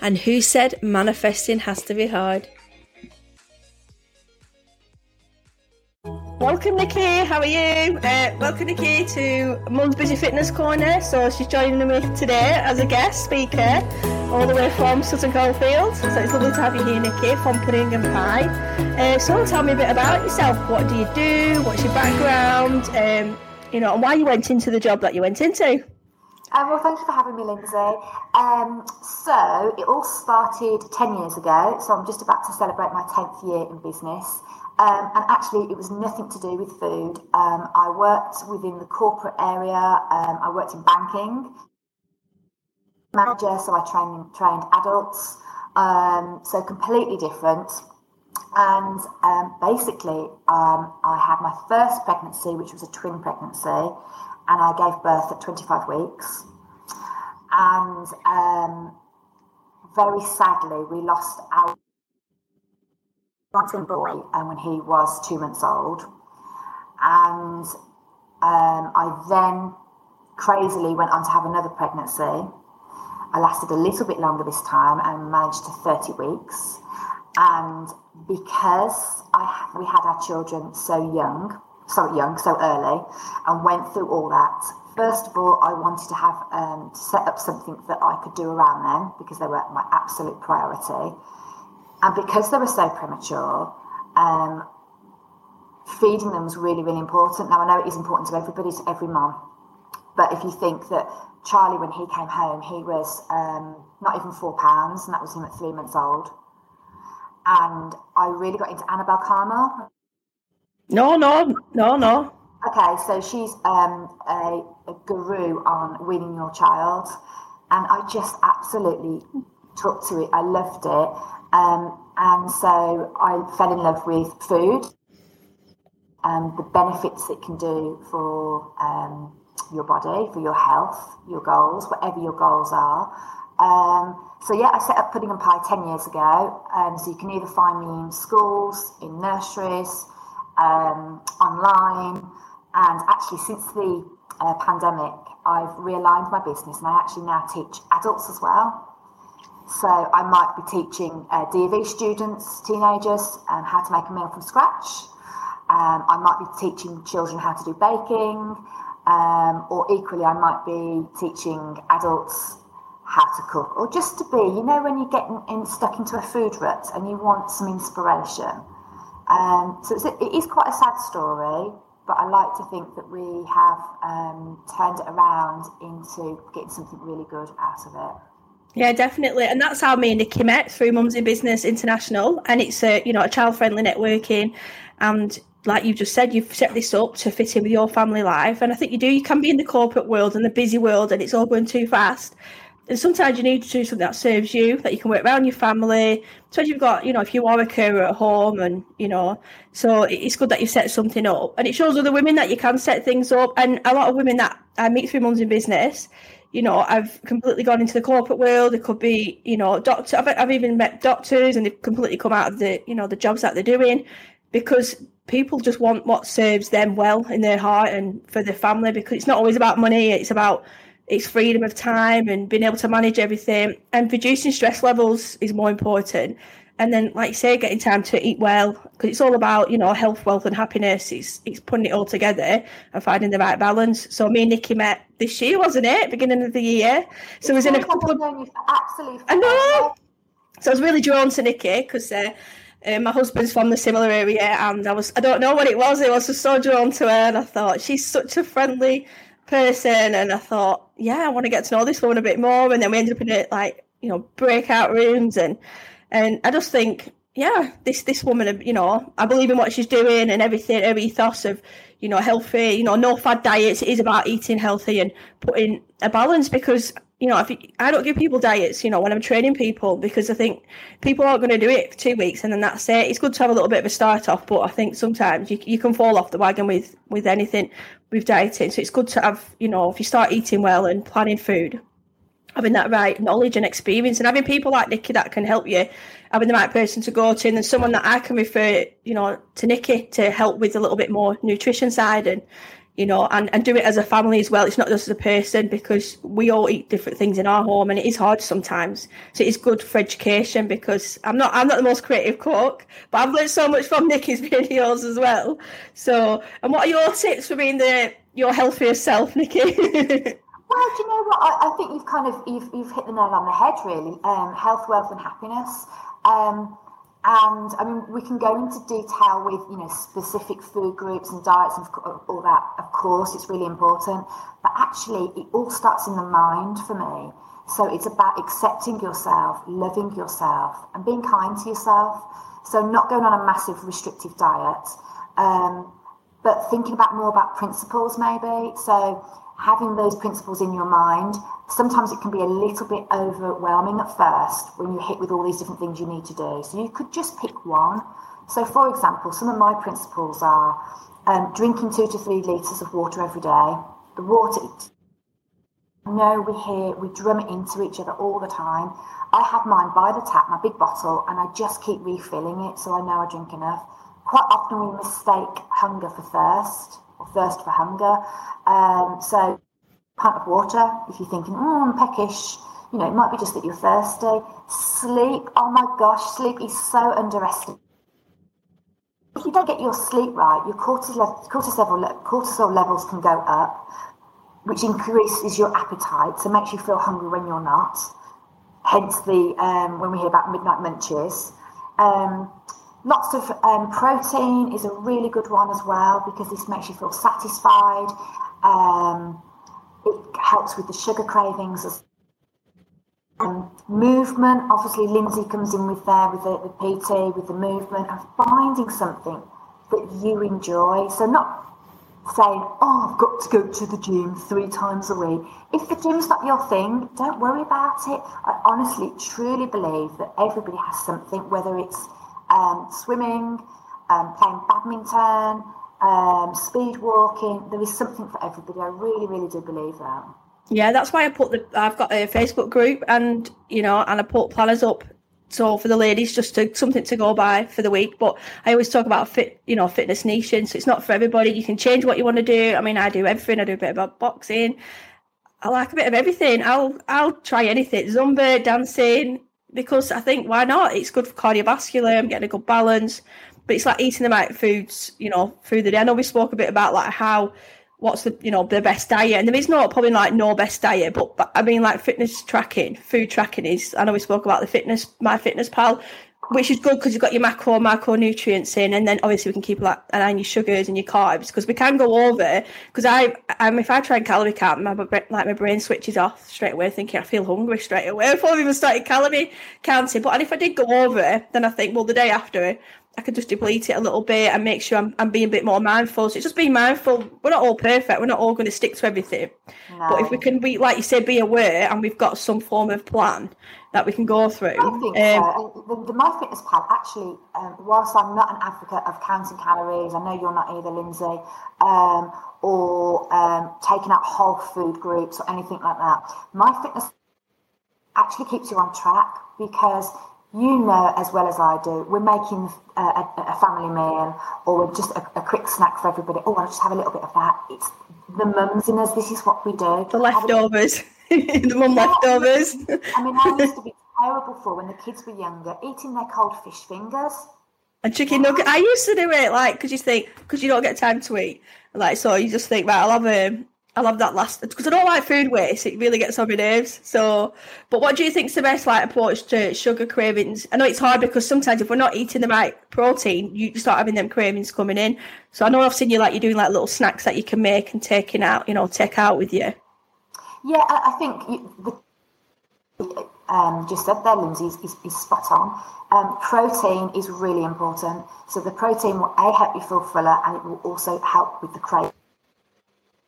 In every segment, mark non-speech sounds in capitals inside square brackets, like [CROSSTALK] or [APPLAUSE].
And who said manifesting has to be hard? Welcome, Nikki. How are you? Uh, welcome, Nikki, to Mum's Busy Fitness Corner. So she's joining me today as a guest speaker, all the way from Sutton Coldfield. So it's lovely to have you here, Nikki, from Pudding and Pie. Uh, so tell me a bit about yourself. What do you do? What's your background? Um, you know, and why you went into the job that you went into. Um, well, thank you for having me, Lindsay. Um, so, it all started 10 years ago. So, I'm just about to celebrate my 10th year in business. Um, and actually, it was nothing to do with food. Um, I worked within the corporate area, um, I worked in banking, manager, so I trained, trained adults. Um, so, completely different. And basically, I had my first pregnancy, which was a twin pregnancy and I gave birth at 25 weeks. And um, very sadly, we lost our twin boy um, when he was two months old. And um, I then crazily went on to have another pregnancy. I lasted a little bit longer this time and managed to 30 weeks. And because I, we had our children so young, so young, so early, and went through all that. First of all, I wanted to have um, to set up something that I could do around them because they were my absolute priority, and because they were so premature. Um, feeding them was really, really important. Now I know it is important to everybody, to every mom, but if you think that Charlie, when he came home, he was um, not even four pounds, and that was him at three months old. And I really got into Annabel Karmel. No, no, no, no. Okay, so she's um, a, a guru on weaning your child, and I just absolutely took to it. I loved it, um, and so I fell in love with food and the benefits it can do for um, your body, for your health, your goals, whatever your goals are. Um, so yeah, I set up Pudding and Pie ten years ago. Um, so you can either find me in schools, in nurseries, um, online. And actually, since the uh, pandemic, I've realigned my business and I actually now teach adults as well. So I might be teaching uh, DV students, teenagers, um, how to make a meal from scratch. Um, I might be teaching children how to do baking, um, or equally, I might be teaching adults how to cook, or just to be, you know, when you get in, in, stuck into a food rut and you want some inspiration. Um, so it's, it is quite a sad story, but I like to think that we have um, turned it around into getting something really good out of it. Yeah, definitely, and that's how me and Nikki met through Mums in Business International, and it's a you know a child friendly networking, and like you just said, you've set this up to fit in with your family life, and I think you do. You can be in the corporate world and the busy world, and it's all going too fast, and sometimes you need to do something that serves you, that you can work around your family. So you've got, you know, if you are a carer at home and, you know, so it's good that you set something up. And it shows other women that you can set things up. And a lot of women that I meet through Mums in Business, you know, I've completely gone into the corporate world. It could be, you know, doctor. I've, I've even met doctors and they've completely come out of the, you know, the jobs that they're doing because people just want what serves them well in their heart and for their family because it's not always about money. It's about it's freedom of time and being able to manage everything. And reducing stress levels is more important. And then like you say getting time to eat well because it's all about you know health wealth and happiness. It's it's putting it all together and finding the right balance. So me and nikki met this year wasn't it? Beginning of the year. So it was in a couple of days. absolutely i know. so i was really drawn to nikki because uh, uh, my husband's from the similar area and i was i don't know what it was. It was just so drawn to her and i thought she's such a friendly person and I thought, yeah, I want to get to know this woman a bit more. And then we ended up in it like, you know, breakout rooms and and I just think, yeah, this this woman, you know, I believe in what she's doing and everything, every ethos of, you know, healthy, you know, no fad diets. It is about eating healthy and putting a balance because you know, if you, I don't give people diets, you know, when I'm training people because I think people aren't going to do it for two weeks and then that's it. It's good to have a little bit of a start off, but I think sometimes you, you can fall off the wagon with with anything with dieting. So it's good to have, you know, if you start eating well and planning food, having that right knowledge and experience and having people like Nikki that can help you, having the right person to go to, and then someone that I can refer, you know, to Nikki to help with a little bit more nutrition side and you know, and, and do it as a family as well. It's not just as a person because we all eat different things in our home and it is hard sometimes. So it's good for education because I'm not I'm not the most creative cook, but I've learned so much from [LAUGHS] Nikki's videos as well. So and what are your tips for being the your healthier self, Nikki? [LAUGHS] well, do you know what? I, I, think you've kind of you've, you've hit the nail on the head really. Um, health, wealth and happiness. Um, and I mean, we can go into detail with you know specific food groups and diets and all that. Of course, it's really important, but actually, it all starts in the mind for me. So it's about accepting yourself, loving yourself, and being kind to yourself. So not going on a massive restrictive diet, um, but thinking about more about principles maybe. So having those principles in your mind sometimes it can be a little bit overwhelming at first when you're hit with all these different things you need to do. So you could just pick one. So, for example, some of my principles are um, drinking two to three litres of water every day. The water, no, we hear, we drum it into each other all the time. I have mine by the tap, my big bottle, and I just keep refilling it so I know I drink enough. Quite often we mistake hunger for thirst thirst for hunger. Um, so pint of water if you're thinking, oh, I'm peckish. You know, it might be just that you're thirsty. Sleep, oh my gosh, sleep is so underestimated. If you don't get your sleep right, your cortisol, cortisol, cortisol levels can go up, which increases your appetite, so makes you feel hungry when you're not. Hence the um, when we hear about midnight munches. Um, lots of um, protein is a really good one as well because this makes you feel satisfied. Um, it helps with the sugar cravings. Um, movement, obviously, Lindsay comes in with there with the, the PT, with the movement, and finding something that you enjoy. So, not saying, Oh, I've got to go to the gym three times a week. If the gym's not your thing, don't worry about it. I honestly, truly believe that everybody has something, whether it's um, swimming, um, playing badminton, um, speed walking. There is something for everybody. I really, really do believe that. Yeah, that's why I put the. I've got a Facebook group, and you know, and I put planners up. So for the ladies, just to something to go by for the week. But I always talk about fit, you know, fitness niching. So it's not for everybody. You can change what you want to do. I mean, I do everything. I do a bit about boxing. I like a bit of everything. I'll I'll try anything. Zumba, dancing, because I think why not? It's good for cardiovascular. I'm getting a good balance but it's like eating the right foods, you know, through the day. I know we spoke a bit about like how what's the you know the best diet, and there is not probably like no best diet, but, but I mean like fitness tracking, food tracking is. I know we spoke about the fitness, MyFitnessPal, which is good because you've got your macro and micronutrients in, and then obviously we can keep like an eye on your sugars and your carbs because we can go over. Because I, um, if I try and calorie count, my like my brain switches off straight away, thinking I feel hungry straight away [LAUGHS] before I've even started calorie counting. But and if I did go over, then I think well the day after it, I could just deplete it a little bit and make sure I'm, I'm being a bit more mindful. So it's just being mindful. We're not all perfect. We're not all going to stick to everything. No. But if we can be, like you said, be aware and we've got some form of plan that we can go through. I think um, so. The, the MyFitnessPal, actually, um, whilst I'm not an advocate of counting calories, I know you're not either, Lindsay, um, or um, taking out whole food groups or anything like that. MyFitness actually keeps you on track because you know as well as I do, we're making a, a, a family meal or just a, a, quick snack for everybody. Oh, I'll just have a little bit of that. It's the mums in us. This is what we do. The leftovers, [LAUGHS] the mum leftovers. I mean, I used to be terrible for when the kids were younger, eating their cold fish fingers. And chicken nugget. I used to do it like because you think because you don't get time to eat. Like so, you just think right, I'll have a I love that last because I don't like food waste. It really gets on my nerves. So, but what do you think's the best like approach to sugar cravings? I know it's hard because sometimes if we're not eating the right protein, you start having them cravings coming in. So I know I've seen you like you're doing like little snacks that you can make and taking out, you know, take out with you. Yeah, I, I think you, the, um, just said there, Lindsay, is, is, is spot on. Um, protein is really important. So the protein will a help you feel fuller, and it will also help with the craving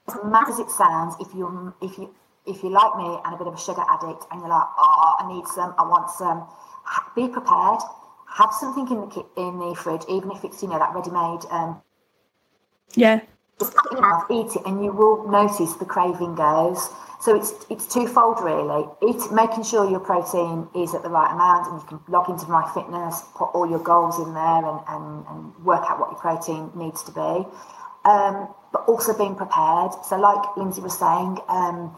as mad as it sounds, if you if you if you're like me and a bit of a sugar addict and you're like, oh, I need some, I want some, be prepared. Have something in the in the fridge, even if it's you know that ready-made. Um, yeah. Just your mouth, eat it, and you will notice the craving goes. So it's it's twofold really. Eat, making sure your protein is at the right amount, and you can log into my fitness, put all your goals in there, and, and, and work out what your protein needs to be. Um, but also being prepared. So, like Lindsay was saying, um,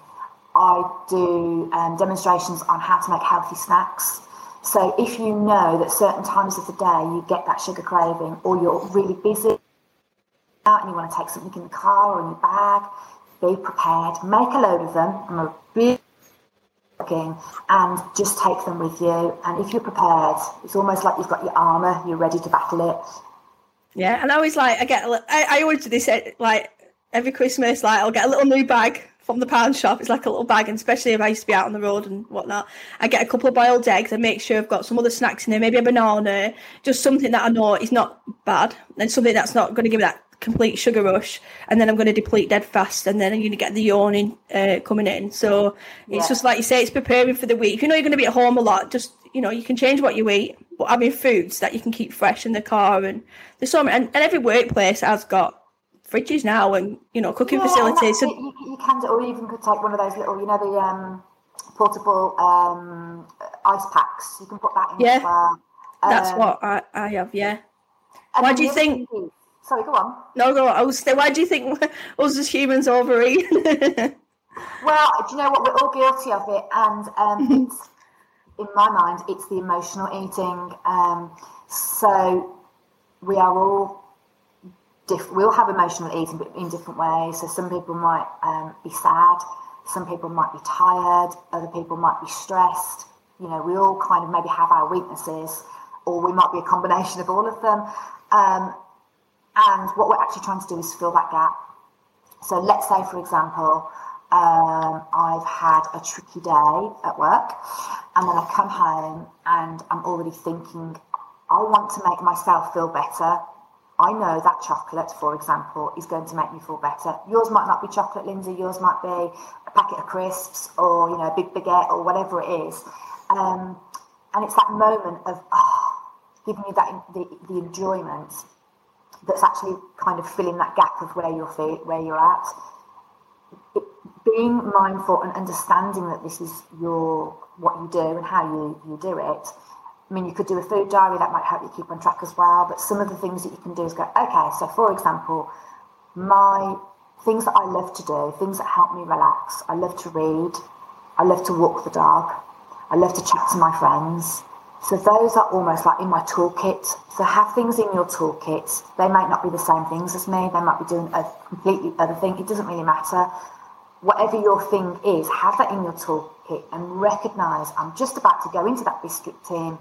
I do um, demonstrations on how to make healthy snacks. So if you know that certain times of the day you get that sugar craving or you're really busy and you want to take something in the car or in your bag, be prepared, make a load of them. I'm a big and just take them with you. And if you're prepared, it's almost like you've got your armor, you're ready to battle it. Yeah, and I always like I get I, I always do this eh, like every Christmas, like I'll get a little new bag from the pound shop. It's like a little bag, and especially if I used to be out on the road and whatnot, I get a couple of boiled eggs and make sure I've got some other snacks in there, maybe a banana, just something that I know is not bad and something that's not going to give me that complete sugar rush. And then I'm going to deplete dead fast, and then I'm going to get the yawning uh, coming in. So it's just like you say, it's preparing for the week. If you know you're going to be at home a lot, just you know you can change what you eat, but having foods that you can keep fresh in the car and there's so many, and, and every workplace has got fridges now and you know cooking yeah, facilities. So you, you, can, or even could take one of those little, you know, the um, portable um, ice packs. You can put that in. Yeah, um, that's what I, I have. Yeah. Why do you think? Sorry, go on. No, go on. I was. Why do you think [LAUGHS] us as humans overeat? [LAUGHS] well, do you know what? We're all guilty of it, and um, [LAUGHS] it's in my mind, it's the emotional eating. Um, so we are all diff- we'll have emotional eating in different ways. So some people might um, be sad, some people might be tired, other people might be stressed. You know, we all kind of maybe have our weaknesses, or we might be a combination of all of them. Um, and what we're actually trying to do is fill that gap. So let's say, for example, um, I've had a tricky day at work, and then I come home and I'm already thinking, I want to make myself feel better I know that chocolate, for example, is going to make me feel better. Yours might not be chocolate, Lindsay. Yours might be a packet of crisps or, you know, a big baguette or whatever it is. Um, and it's that moment of, oh, giving you that the, the enjoyment that's actually kind of filling that gap of where you're where you're at. Being mindful and understanding that this is your what you do and how you, you do it I mean, you could do a food diary that might help you keep on track as well. But some of the things that you can do is go, okay, so for example, my things that I love to do, things that help me relax. I love to read. I love to walk the dog. I love to chat to my friends. So those are almost like in my toolkit. So have things in your toolkit. They might not be the same things as me. They might be doing a completely other thing. It doesn't really matter. Whatever your thing is, have that in your toolkit and recognize I'm just about to go into that biscuit tin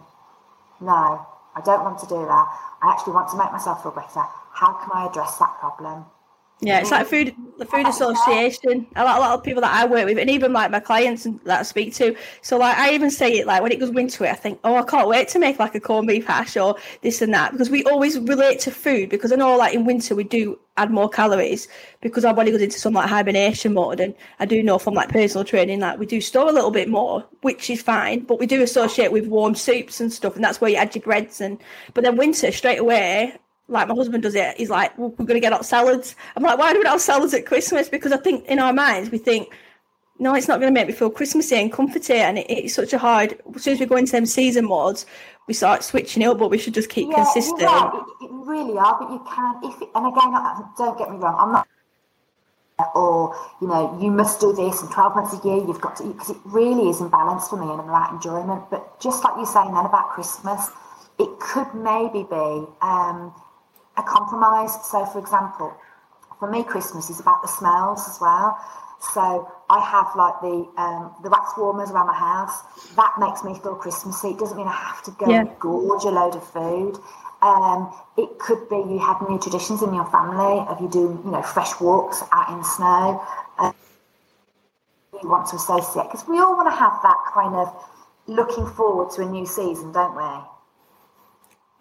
no, I don't want to do that. I actually want to make myself feel better. How can I address that problem? Yeah, it's like food, the food association. A lot, a lot of people that I work with, and even like my clients that I speak to. So like, I even say it like when it goes winter, I think, oh, I can't wait to make like a corned beef hash or this and that because we always relate to food. Because I know like in winter we do add more calories because our body goes into some like hibernation mode, and I do know from like personal training like we do store a little bit more, which is fine, but we do associate with warm soups and stuff, and that's where you add your breads and. But then winter straight away, like my husband does it. He's like, well, we're going to get out salads. I'm like, why do we have salads at Christmas? Because I think in our minds we think, no, it's not going to make me feel Christmassy and comforty. And it, it's such a hard. As soon as we go into them season modes, we start switching it up. But we should just keep yeah, consistent. Yeah, it, it really are. But you can, if and again, don't get me wrong. I'm not. Or you know, you must do this, and twelve months a year you've got to eat because it really is imbalanced for me, and I'm about enjoyment. But just like you're saying then about Christmas, it could maybe be. Um, a compromise. So, for example, for me, Christmas is about the smells as well. So I have like the um, the wax warmers around my house. That makes me feel Christmassy. It doesn't mean I have to go yeah. and gorge a load of food. Um, it could be you have new traditions in your family of you doing you know fresh walks out in snow. Um, you want to associate because we all want to have that kind of looking forward to a new season, don't we?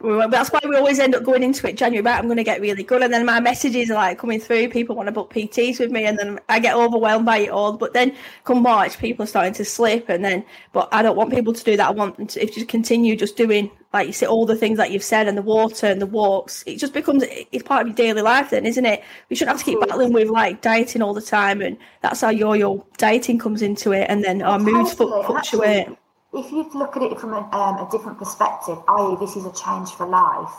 That's why we always end up going into it January. Right, I'm going to get really good, and then my messages are like coming through. People want to book PTs with me, and then I get overwhelmed by it all. But then come March, people are starting to slip, and then but I don't want people to do that. I want them to if you continue just doing like you say all the things that you've said and the water and the walks. It just becomes it's part of your daily life, then, isn't it? We shouldn't have to keep battling with like dieting all the time, and that's how your your dieting comes into it, and then our moods fluctuate if you look at it from a, um, a different perspective, i.e., this is a change for life,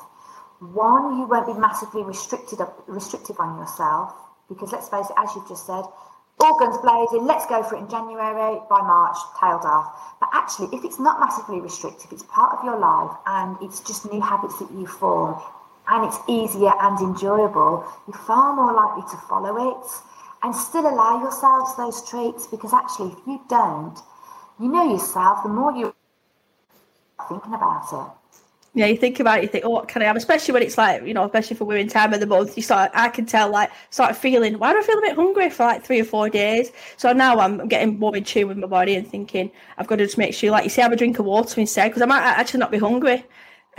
one, you won't be massively restricted restrictive on yourself because let's face it, as you've just said, guns blazing, let's go for it in January, by March, tailed off. But actually, if it's not massively restrictive, it's part of your life and it's just new habits that you form and it's easier and enjoyable, you're far more likely to follow it and still allow yourselves those treats because actually, if you don't, you know yourself, the more you thinking about it. Yeah, you think about it, you think, oh, what can I have? Especially when it's like, you know, especially for women time of the month, you start, I can tell, like, start feeling, why do I feel a bit hungry for like three or four days? So now I'm getting more in tune with my body and thinking, I've got to just make sure, like, you say, have a drink of water instead, because I might actually not be hungry.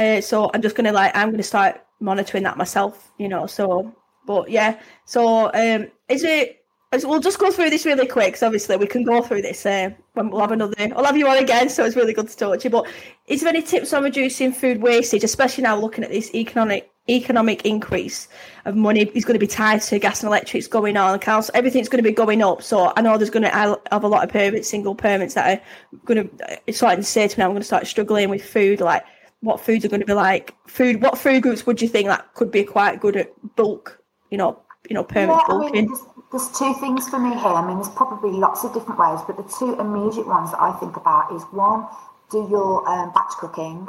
Uh, so I'm just going to, like, I'm going to start monitoring that myself, you know. So, but yeah. So, um, is it, we'll just go through this really quick because obviously we can go through this uh, when we'll have another I'll have you on again so it's really good to talk to you. But is there any tips on reducing food wastage especially now looking at this economic economic increase of money is going to be tied to gas and electrics going on? Council everything's going to be going up so I know there's going to have a lot of parents single parents that are going to it's starting to say to me I'm going to start struggling with food like what foods are going to be like food what food groups would you think that could be quite good at bulk you know you know parent yeah, bulking I mean, there's two things for me here. I mean, there's probably lots of different ways, but the two immediate ones that I think about is one, do your um, batch cooking.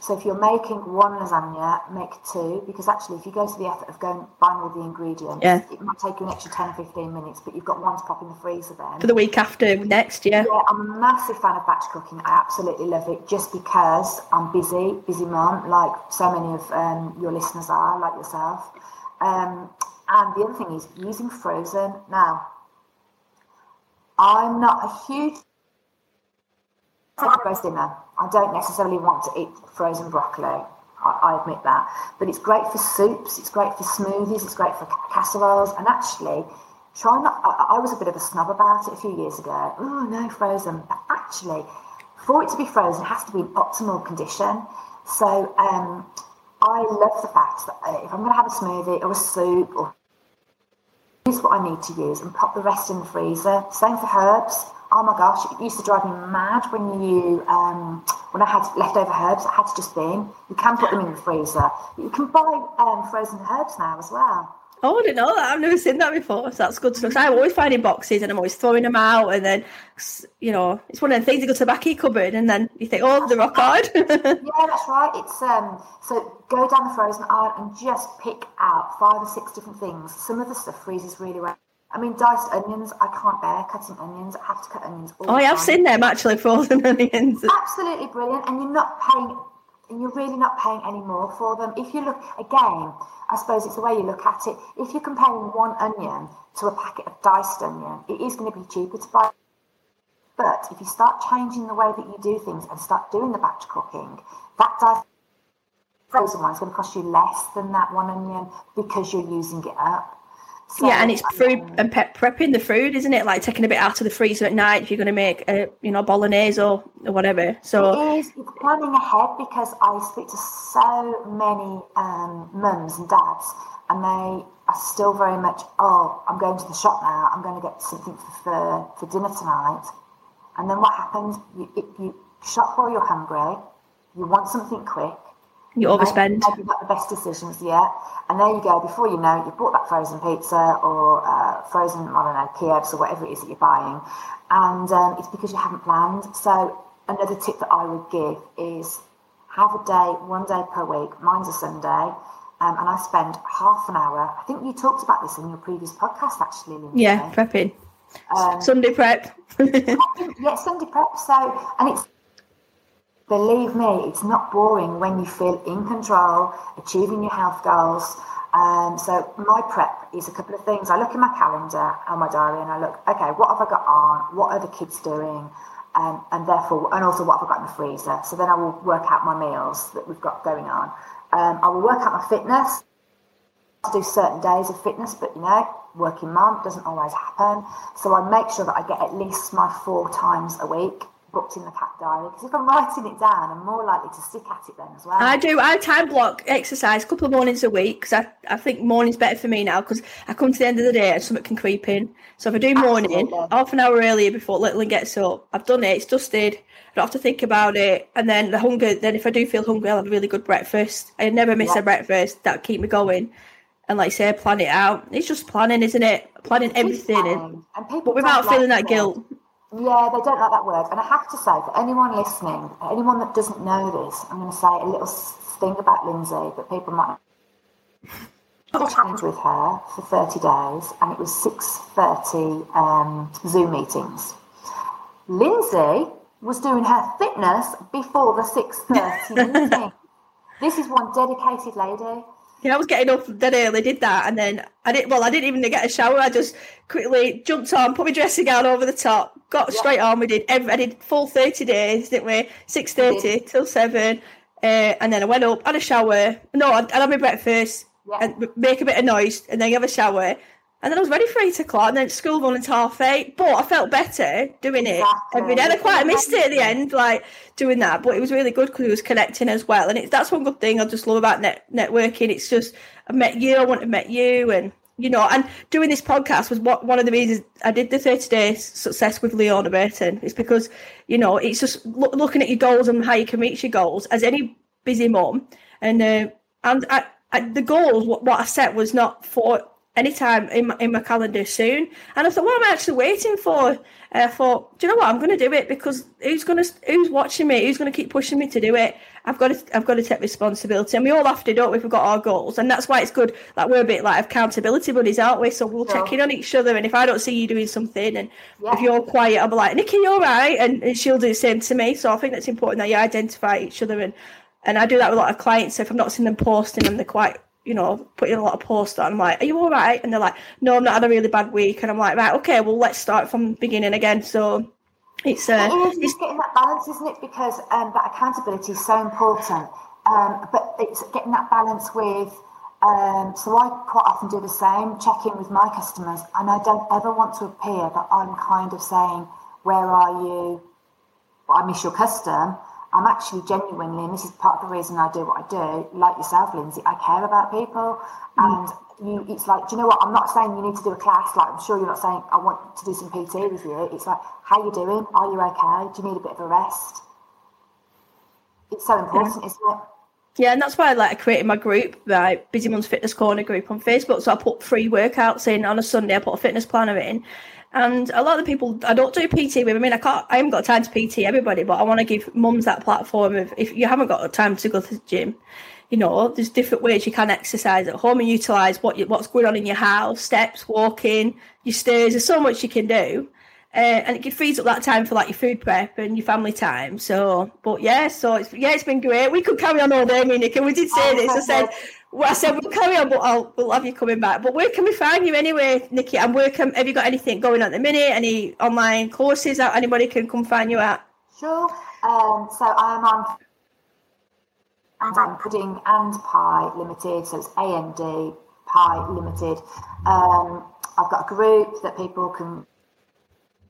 So if you're making one lasagna, make two, because actually, if you go to the effort of going buying all the ingredients, yeah. it might take you an extra 10 or 15 minutes, but you've got one to pop in the freezer then. For the week after next, yeah. Yeah, I'm a massive fan of batch cooking. I absolutely love it just because I'm busy, busy mum, like so many of um, your listeners are, like yourself. Um, and the other thing is using frozen. Now, I'm not a huge dinner. I don't necessarily want to eat frozen broccoli. I, I, admit that. But it's great for soups, it's great for smoothies, it's great for casseroles. And actually, try not. I, I was a bit of a snob about it a few years ago. Oh, no, frozen. But actually, for it to be frozen, it has to be in optimal condition. So um, I love the fact that uh, if I'm going to have a smoothie or a soup or use what I need to use and pop the rest in the freezer. Same for herbs. Oh my gosh, it used to drive me mad when you um, when I had leftover herbs. I had to just bin. You can put them in the freezer. You can buy um, frozen herbs now as well. Oh, I didn't know that. I've never seen that before. So that's good to know. I'm always finding boxes and I'm always throwing them out. And then, you know, it's one of the things you go to the back of your cupboard and then you think, oh, the rock hard. [LAUGHS] yeah, that's right. It's um. So go down the frozen aisle and just pick out five or six different things. Some of the stuff freezes really well. I mean, diced onions, I can't bear cutting onions. I have to cut onions. oh, I have seen them actually, [LAUGHS] frozen onions. Absolutely brilliant. And you're not paying and you're really not paying any more for them. If you look again, I suppose it's the way you look at it. If you're comparing one onion to a packet of diced onion, it is going to be cheaper to buy. But if you start changing the way that you do things and start doing the batch cooking, that diced frozen one is going to cost you less than that one onion because you're using it up. Yeah, and it's food and pep prepping the food, isn't it? Like taking a bit out of the freezer at night if you're going to make a you know bolognese or, or whatever. So it is it's planning ahead because I speak to so many um, mums and dads, and they are still very much oh I'm going to the shop now. I'm going to get something for for, for dinner tonight, and then what happens? You, you shop while you're hungry. You want something quick you overspend. Maybe not the best decisions yet. And there you go. Before you know it, you've bought that frozen pizza or uh, frozen, I don't know, Kievs or whatever it is that you're buying. And um, it's because you haven't planned. So another tip that I would give is have a day, one day per week. Mine's a Sunday. Um, and I spend half an hour. I think you talked about this in your previous podcast, actually. Yeah, prepping. Um, Sunday prep. [LAUGHS] yeah, Sunday prep. So, and it's Believe me, it's not boring when you feel in control, achieving your health goals. Um, so my prep is a couple of things. I look in my calendar and my diary and I look, okay, what have I got on? What are the kids doing? Um, and therefore, and also what have I got in the freezer. So then I will work out my meals that we've got going on. Um, I will work out my fitness. I do certain days of fitness, but you know, working mum doesn't always happen. So I make sure that I get at least my four times a week booked in the cat diary because if I'm writing it down, I'm more likely to stick at it then as well. I do. I time block exercise a couple of mornings a week because I, I think morning's better for me now because I come to the end of the day and something can creep in. So if I do morning, Absolutely. half an hour earlier before Little gets up, I've done it. It's dusted. I don't have to think about it. And then the hunger. Then if I do feel hungry, I'll have a really good breakfast. I never miss yeah. a breakfast. That keep me going. And like I say, plan it out. It's just planning, isn't it? Planning everything, in, but without feeling that guilt. Yeah, they don't like that word. And I have to say, for anyone listening, anyone that doesn't know this, I'm going to say a little thing about Lindsay that people might. [LAUGHS] I had a challenge with her for 30 days, and it was 6:30 um, Zoom meetings. Lindsay was doing her fitness before the 6:30 [LAUGHS] meeting. This is one dedicated lady. Yeah, I was getting up dead early, did that, and then I didn't. Well, I didn't even get a shower. I just quickly jumped on, put my dressing gown over the top, got straight on. We did. Every, I did full thirty days, didn't we? Six thirty till seven, uh, and then I went up, had a shower. No, I'd, I'd my breakfast yeah. and make a bit of noise, and then have a shower, and then I was ready for eight o'clock, and then school run until half eight. But I felt better doing it exactly. every day. And I quite missed it at the end, like doing that. But it was really good because it was connecting as well. And it's that's one good thing I just love about net, networking. It's just I met you, I want to met you, and you know, and doing this podcast was what one of the reasons I did the 30 days success with Leona Burton. It's because, you know, it's just lo- looking at your goals and how you can reach your goals as any busy mom. And uh, and I, I, the goals, what, what I set was not for anytime in my, in my calendar soon. And I thought, what am I actually waiting for? I thought, do you know what? I'm going to do it because who's going to who's watching me? Who's going to keep pushing me to do it? I've got to I've got to take responsibility, and we all have to do it if we've got our goals, and that's why it's good. Like we're a bit like accountability buddies, aren't we? So we'll yeah. check in on each other, and if I don't see you doing something, and yeah. if you're quiet, I'll be like, Nikki, you're right, and, and she'll do the same to me. So I think that's important that you identify each other, and and I do that with a lot of clients. So if I'm not seeing them posting, and they're quite you know, putting a lot of posts on. I'm like, are you all right? And they're like, no, I'm not had a really bad week. And I'm like, right, okay, well, let's start from the beginning again. So it's uh, it is, it's getting that balance, isn't it? Because um, that accountability is so important. Um, but it's getting that balance with. Um, so I quite often do the same, check in with my customers, and I don't ever want to appear that I'm kind of saying, "Where are you? Well, I miss your custom." I'm actually genuinely, and this is part of the reason I do what I do, like yourself, Lindsay, I care about people. Mm. And you, it's like, do you know what? I'm not saying you need to do a class. Like, I'm sure you're not saying I want to do some PT with you. It's like, how you doing? Are you okay? Do you need a bit of a rest? It's so important, yeah. isn't it? Yeah, and that's why I like creating my group, like Busy Mums Fitness Corner group on Facebook. So I put free workouts in on a Sunday. I put a fitness planner in, and a lot of the people I don't do PT with. I mean, I can't. I haven't got time to PT everybody, but I want to give mums that platform of if you haven't got time to go to the gym, you know, there's different ways you can exercise at home and utilize what you, what's going on in your house, steps, walking, your stairs. There's so much you can do. Uh, and it frees up that time for like your food prep and your family time. So, but yeah, so it's yeah, it's been great. We could carry on all day, Nick, and we did say oh, this. I said well, I said we'll carry on, but I'll we'll have you coming back. But where can we find you anyway, Nikki? And where can have you got anything going on at the minute? Any online courses that anybody can come find you at? Sure. Um, so I am on and I'm Pudding and Pie Limited. So it's A AND D Pie Limited. Um, I've got a group that people can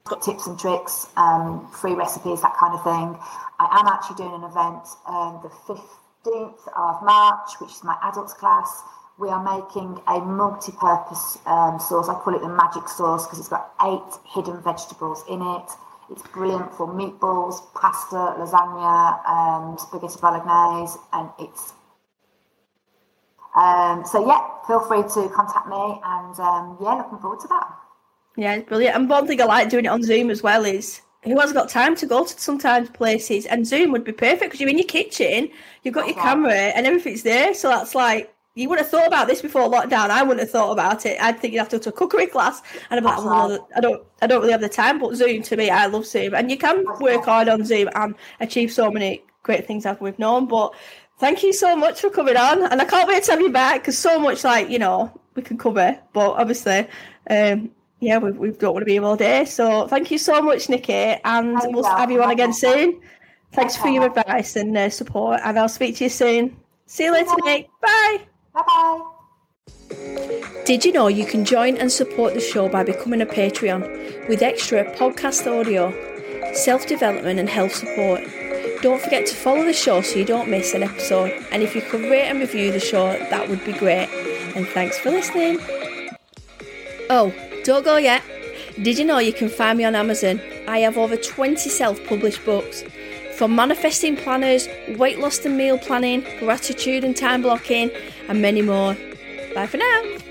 got tips and tricks, um, free recipes, that kind of thing. I am actually doing an event um, the 15th of March, which is my adults class, we are making a multi-purpose um, sauce. I call it the magic sauce because it's got eight hidden vegetables in it. It's brilliant for meatballs, pasta, lasagna, um, spaghetti bolognese, and it's um, so yeah. Feel free to contact me, and um, yeah, looking forward to that. Yeah, it's brilliant. And one thing I like doing it on Zoom as well is who has got time to go to sometimes places and Zoom would be perfect because you're in your kitchen, you've got your camera and everything's there. So that's like you would have thought about this before lockdown. I wouldn't have thought about it. I'd think you'd have to go to a cookery class, and I'm like, well, I don't, I don't really have the time. But Zoom to me, I love Zoom, and you can work hard on Zoom and achieve so many great things as we've known. But thank you so much for coming on, and I can't wait to have you back because so much like you know we can cover. But obviously, um, yeah, we, we don't want to be here all day. So thank you so much, Nikki, and we'll yeah, have you on again soon. Thanks for your advice and uh, support, and I'll speak to you soon. See you later, Bye. Nick. Bye. Bye bye. Did you know you can join and support the show by becoming a Patreon with extra podcast audio, self development, and health support? Don't forget to follow the show so you don't miss an episode. And if you could rate and review the show, that would be great. And thanks for listening. Oh, don't go yet. Did you know you can find me on Amazon? I have over 20 self published books. From manifesting planners, weight loss and meal planning, gratitude and time blocking, and many more. Bye for now.